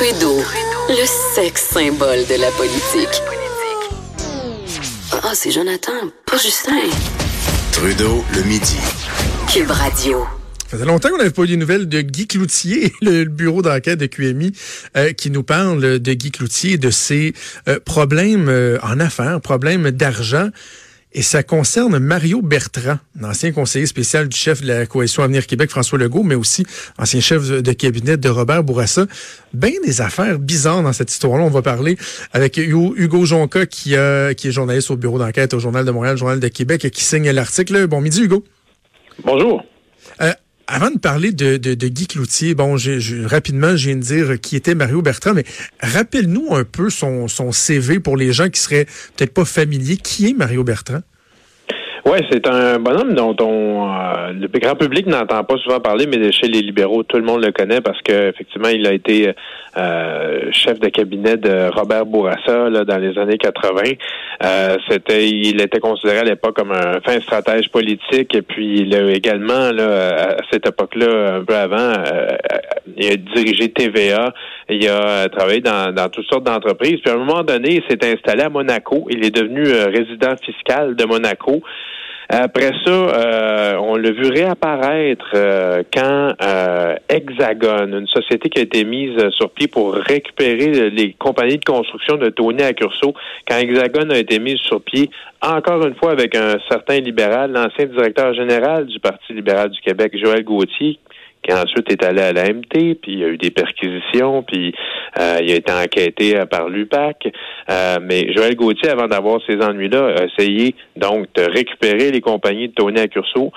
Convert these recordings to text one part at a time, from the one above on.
Trudeau, le sexe symbole de la politique. Ah, c'est Jonathan, pas Justin. Trudeau, le midi. Cube Radio. Ça faisait longtemps qu'on n'avait pas eu des nouvelles de Guy Cloutier, le bureau d'enquête de QMI, euh, qui nous parle de Guy Cloutier et de ses euh, problèmes euh, en affaires, problèmes d'argent. Et ça concerne Mario Bertrand, ancien conseiller spécial du chef de la Coalition Avenir Québec, François Legault, mais aussi ancien chef de cabinet de Robert Bourassa. Bien des affaires bizarres dans cette histoire-là. On va parler avec Hugo Jonca, qui, qui est journaliste au bureau d'enquête au Journal de Montréal, Journal de Québec, et qui signe l'article. Bon midi, Hugo. Bonjour. Avant de parler de, de, de Guy Cloutier, bon, je, rapidement, je viens de dire qui était Mario Bertrand, mais rappelle-nous un peu son, son CV pour les gens qui seraient peut-être pas familiers. Qui est Mario Bertrand? Oui, c'est un bonhomme dont on euh, le grand public n'entend pas souvent parler, mais chez les libéraux, tout le monde le connaît parce que effectivement, il a été euh, chef de cabinet de Robert Bourassa là, dans les années 80. Euh, c'était, il était considéré à l'époque comme un fin stratège politique, et puis il a également là, à cette époque-là, un peu avant, il a dirigé TVA. Il a travaillé dans, dans toutes sortes d'entreprises. Puis à un moment donné, il s'est installé à Monaco. Il est devenu résident fiscal de Monaco. Après ça, euh, on l'a vu réapparaître euh, quand euh, Hexagone, une société qui a été mise sur pied pour récupérer les compagnies de construction de Tony à Curso, quand Hexagone a été mise sur pied, encore une fois avec un certain libéral, l'ancien directeur général du Parti libéral du Québec, Joël Gauthier, qui ensuite est allé à la MT, puis il y a eu des perquisitions, puis euh, il a été enquêté euh, par l'UPAC. Euh, mais Joël Gauthier, avant d'avoir ces ennuis-là, a essayé donc de récupérer les compagnies de Tony Accurso.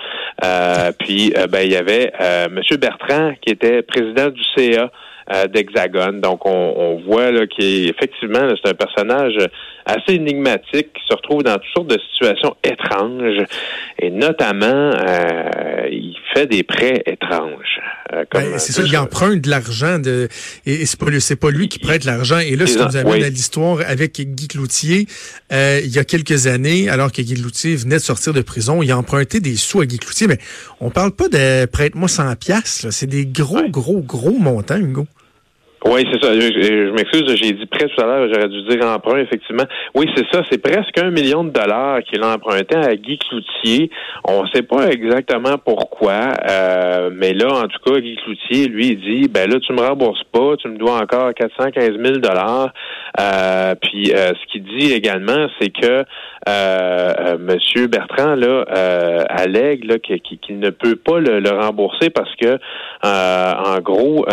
puis ben, il y avait M. Bertrand, qui était président du CA. Euh, d'Hexagone. Donc, on, on voit là qu'effectivement, c'est un personnage assez énigmatique qui se retrouve dans toutes sortes de situations étranges. Et notamment, euh, il fait des prêts étranges. Euh, ben, c'est ça, il emprunte de l'argent de et, c'est pas lui qui prête l'argent. Et là, ce qui nous amène à l'histoire avec Guy Cloutier, il y a quelques années, alors que Guy Cloutier venait de sortir de prison, il a emprunté des sous à Guy Cloutier, mais on parle pas de prête-moi 100 piastres, c'est des gros, gros, gros montants, Hugo. Oui, c'est ça. Je, m'excuse, j'ai dit prêt tout à l'heure, j'aurais dû dire emprunt, effectivement. Oui, c'est ça. C'est presque un million de dollars qu'il a emprunté à Guy Cloutier. On ne sait pas exactement pourquoi, euh, mais là, en tout cas, Guy Cloutier, lui, il dit, ben là, tu me rembourses pas, tu me dois encore 415 000 dollars. Euh, puis, euh, ce qu'il dit également, c'est que euh, Monsieur Bertrand là allègue là qu'il ne peut pas le, rembourser parce que, en gros,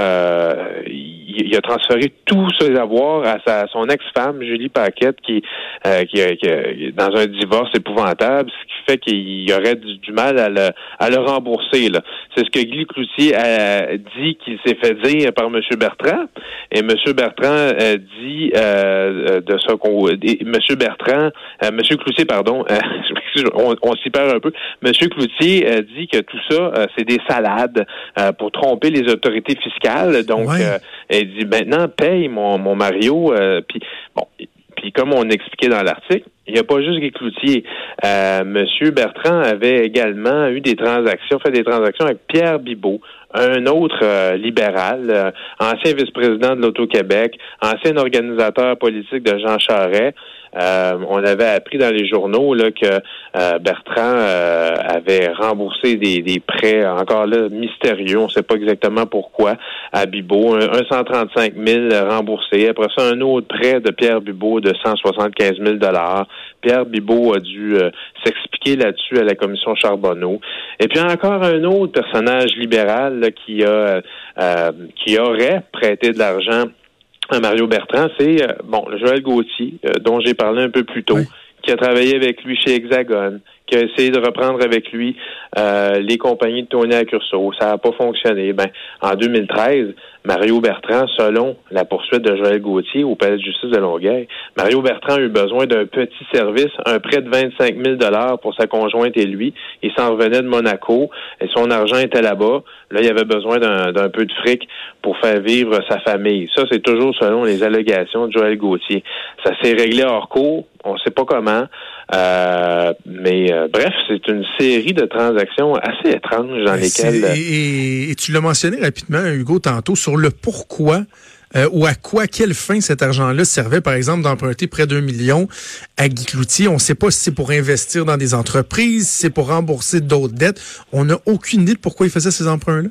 il a transféré tous ses avoirs à, sa, son ex-femme, Julie Paquette, qui, euh, qui, qui, dans un divorce épouvantable, ce qui fait qu'il aurait du, mal à le, à le rembourser. C'est ce que Guy Cloutier a dit qu'il s'est fait dire par M. Bertrand. Et M. Bertrand a dit euh, de ça qu'on... M. Bertrand, euh, M. Cloutier, pardon, on, on s'y perd un peu. M. Cloutier a dit que tout ça, c'est des salades pour tromper les autorités fiscales. Donc, il dit maintenant paye mon, mon Mario. Euh, puis bon, puis comme on expliquait dans l'article, il n'y a pas juste Guy Cloutier. Euh, Monsieur Bertrand avait également eu des transactions, fait des transactions avec Pierre Bibot, un autre euh, libéral, euh, ancien vice-président de l'Auto-Québec, ancien organisateur politique de Jean Charest. Euh, on avait appris dans les journaux là, que Bertrand avait remboursé des, des, prêts encore là mystérieux, on ne sait pas exactement pourquoi, à Bibot, un, 135 000 remboursés. Après ça, un autre prêt de Pierre Bibot de 175 000 dollars. Pierre Bibot a dû s'expliquer là-dessus à la commission Charbonneau. Et puis encore un autre personnage libéral qui a euh, qui aurait prêté de l'argent à Mario Bertrand, c'est euh, bon Joël Gauthier, euh, dont j'ai parlé un peu plus tôt, qui a travaillé avec lui chez Hexagone, qui a essayé de reprendre avec lui euh, les compagnies de Tony à Curso. Ça n'a pas fonctionné. Ben, en 2013, Mario Bertrand, selon la poursuite de Joël Gauthier au palais de justice de Longueuil, Mario Bertrand a eu besoin d'un petit service, un prêt de 25 000 dollars pour sa conjointe et lui. Il s'en revenait de Monaco et son argent était là-bas. Là, il avait besoin d'un peu de fric pour faire vivre sa famille. Ça, c'est toujours selon les allégations de Joël Gauthier. Ça s'est réglé hors cours. On ne sait pas comment. Mais bref, c'est une série de transactions assez étranges dans Ben, lesquelles... Et, et tu l'as mentionné rapidement, Hugo, tantôt, sur le pourquoi euh, ou à quoi, quelle fin cet argent-là servait, par exemple, d'emprunter près d'un million à Guy Cloutier. On ne sait pas si c'est pour investir dans des entreprises, si c'est pour rembourser d'autres dettes. On n'a aucune idée de pourquoi il faisait ces emprunts-là.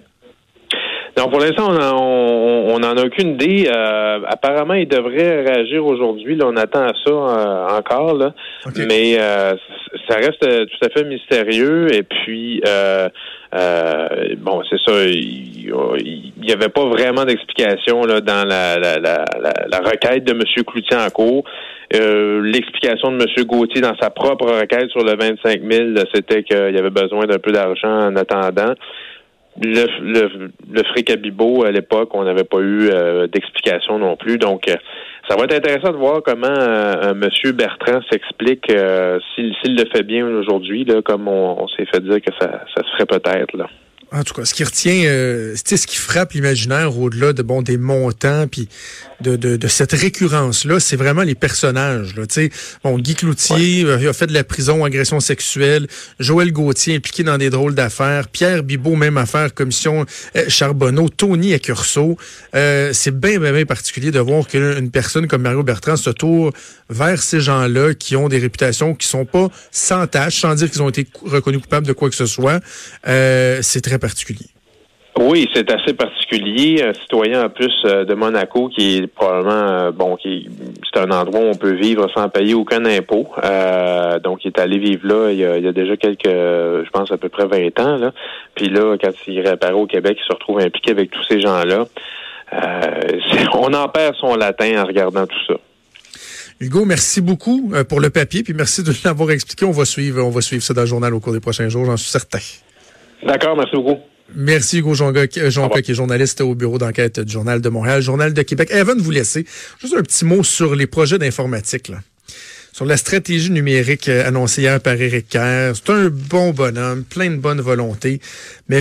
Non, pour l'instant, on n'en a aucune idée. Euh, apparemment, il devrait réagir aujourd'hui. Là, on attend ça euh, encore. Là. Mais euh, ça reste euh, tout à fait mystérieux. Et puis, euh, euh, bon, c'est ça. Il n'y avait pas vraiment d'explication là dans la, la, la, la, la requête de M. Cloutier en cours. Euh, L'explication de M. Gauthier dans sa propre requête sur le 25 000, c'était qu'il y avait besoin d'un peu d'argent en attendant. Le, le, le fric à Bibo, à l'époque, on n'avait pas eu euh, d'explication non plus. Donc, euh, ça va être intéressant de voir comment euh, M. Bertrand s'explique euh, s'il s'il le fait bien aujourd'hui, là, comme on, on s'est fait dire que ça, ça se ferait peut-être. là. En tout cas, ce qui retient, euh, sais, ce qui frappe l'imaginaire au-delà de bon des montants puis de, de, de cette récurrence-là, c'est vraiment les personnages. Là, tu sais, bon, Guy Cloutier euh, il a fait de la prison, agression sexuelle. Joël Gauthier impliqué dans des drôles d'affaires. Pierre Bibot, même affaire, commission euh, Charbonneau. Tony Accurso. Euh, c'est bien, bien, bien particulier de voir qu'une personne comme Mario Bertrand se tourne vers ces gens-là qui ont des réputations qui sont pas sans tâche, sans dire qu'ils ont été reconnus coupables de quoi que ce soit. Euh, c'est très particulier. Oui, c'est assez particulier. Un citoyen en plus euh, de Monaco qui est probablement euh, bon, qui c'est un endroit où on peut vivre sans payer aucun impôt. Euh, donc il est allé vivre là il y a, il y a déjà quelques, je pense à peu près 20 ans là. Puis là, quand il réapparaît au Québec, il se retrouve impliqué avec tous ces gens-là. Euh, on en perd son latin en regardant tout ça. Hugo, merci beaucoup pour le papier, puis merci de l'avoir expliqué. On va suivre, on va suivre ça dans le journal au cours des prochains jours, j'en suis certain. D'accord, merci beaucoup. Merci Hugo Jonca, euh, revoir. qui est journaliste au bureau d'enquête du Journal de Montréal, Journal de Québec. Eh, avant de vous laisser, juste un petit mot sur les projets d'informatique. là. Sur la stratégie numérique euh, annoncée hier par Éric Kerr. C'est un bon bonhomme, plein de bonne volonté. Mais